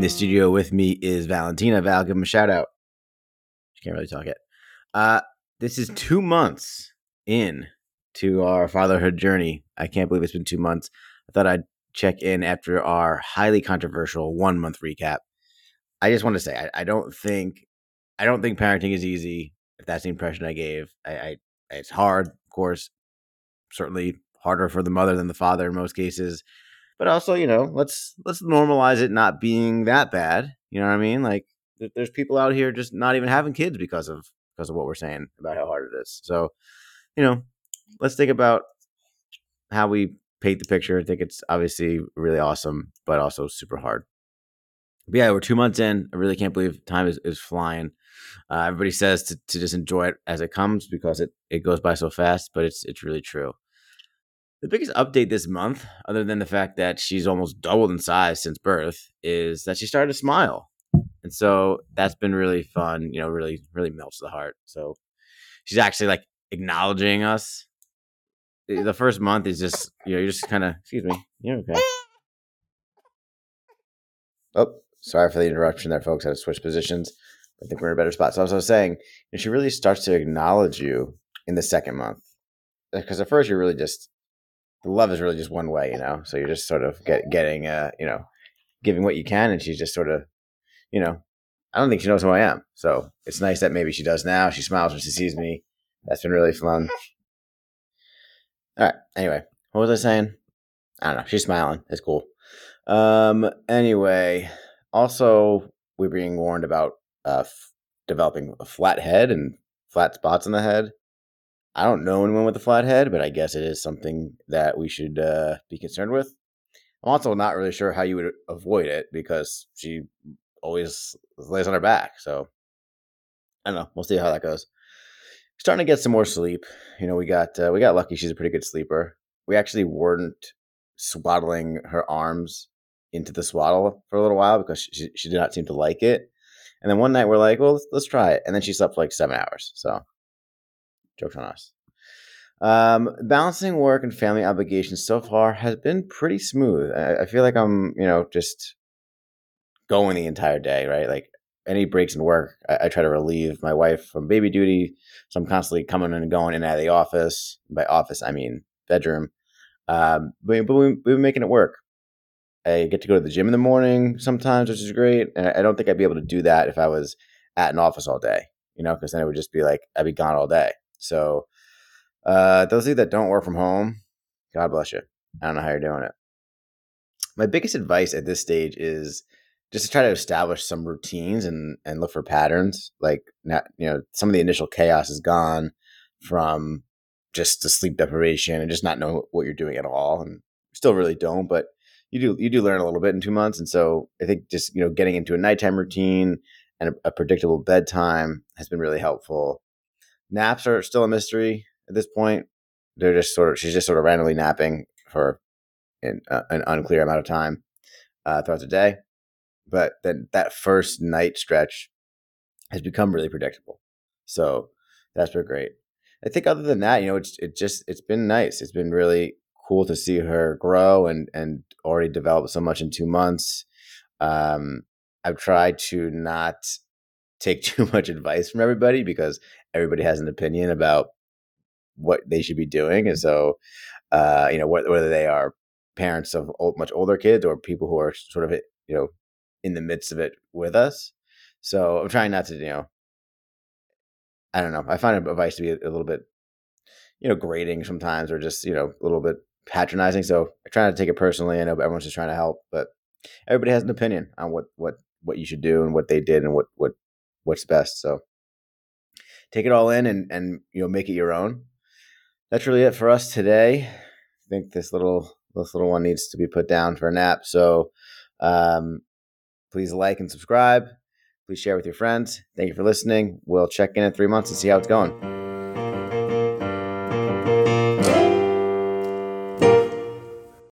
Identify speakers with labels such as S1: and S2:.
S1: In the studio with me is Valentina. Val, give him a shout out. She can't really talk yet. Uh, this is two months in to our fatherhood journey. I can't believe it's been two months. I thought I'd check in after our highly controversial one month recap. I just want to say I, I don't think I don't think parenting is easy. If that's the impression I gave, I, I it's hard, of course. Certainly harder for the mother than the father in most cases. But also, you know, let's let's normalize it not being that bad. You know what I mean? Like there's people out here just not even having kids because of because of what we're saying about how hard it is. So, you know, let's think about how we paint the picture. I think it's obviously really awesome, but also super hard. But yeah, we're two months in. I really can't believe time is, is flying. Uh, everybody says to, to just enjoy it as it comes because it, it goes by so fast, but it's it's really true. The biggest update this month, other than the fact that she's almost doubled in size since birth, is that she started to smile. And so that's been really fun, you know, really, really melts the heart. So she's actually like acknowledging us. The first month is just, you know, you're just kind of, excuse me, you're okay. Oh, sorry for the interruption there, folks. I had to switch positions. I think we're in a better spot. So as I was saying, she really starts to acknowledge you in the second month. Because at first you're really just the love is really just one way, you know. So you're just sort of get, getting, uh, you know, giving what you can, and she's just sort of, you know, I don't think she knows who I am. So it's nice that maybe she does now. She smiles when she sees me. That's been really fun. All right. Anyway, what was I saying? I don't know. She's smiling. It's cool. Um. Anyway, also we're being warned about uh f- developing a flat head and flat spots on the head. I don't know anyone with a flat head, but I guess it is something that we should uh, be concerned with. I'm also not really sure how you would avoid it because she always lays on her back. So I don't know. We'll see how that goes. Starting to get some more sleep. You know, we got uh, we got lucky. She's a pretty good sleeper. We actually weren't swaddling her arms into the swaddle for a little while because she, she did not seem to like it. And then one night we're like, well, let's, let's try it. And then she slept for like seven hours. So Jokes on us. Um, balancing work and family obligations so far has been pretty smooth. I, I, feel like I'm, you know, just going the entire day, right? Like any breaks in work, I, I, try to relieve my wife from baby duty. So I'm constantly coming and going in and out of the office. By office, I mean bedroom. Um, but, but we, been making it work. I get to go to the gym in the morning sometimes, which is great. And I don't think I'd be able to do that if I was at an office all day, you know, because then it would just be like I'd be gone all day. So, uh, those of you that don't work from home, God bless you. I don't know how you're doing it. My biggest advice at this stage is just to try to establish some routines and and look for patterns. Like, not, you know, some of the initial chaos is gone from just the sleep deprivation and just not know what you're doing at all, and still really don't, but you do you do learn a little bit in two months, and so I think just you know getting into a nighttime routine and a, a predictable bedtime has been really helpful. Naps are still a mystery at this point. They're just sort of she's just sort of randomly napping for an, uh, an unclear amount of time uh, throughout the day. But then that first night stretch has become really predictable. So that's been great. I think other than that, you know, it's it just it's been nice. It's been really cool to see her grow and and already develop so much in two months. Um, I've tried to not take too much advice from everybody because everybody has an opinion about what they should be doing, and so uh, you know whether they are parents of old, much older kids or people who are sort of you know in the midst of it with us. So I'm trying not to you know I don't know. I find advice to be a, a little bit you know grating sometimes or just you know a little bit patronizing. So I try not to take it personally. I know everyone's just trying to help, but everybody has an opinion on what what what you should do and what they did and what what what's best. So take it all in and and you know make it your own. That's really it for us today. I think this little this little one needs to be put down for a nap. So um, please like and subscribe. Please share with your friends. Thank you for listening. We'll check in in three months and see how it's going.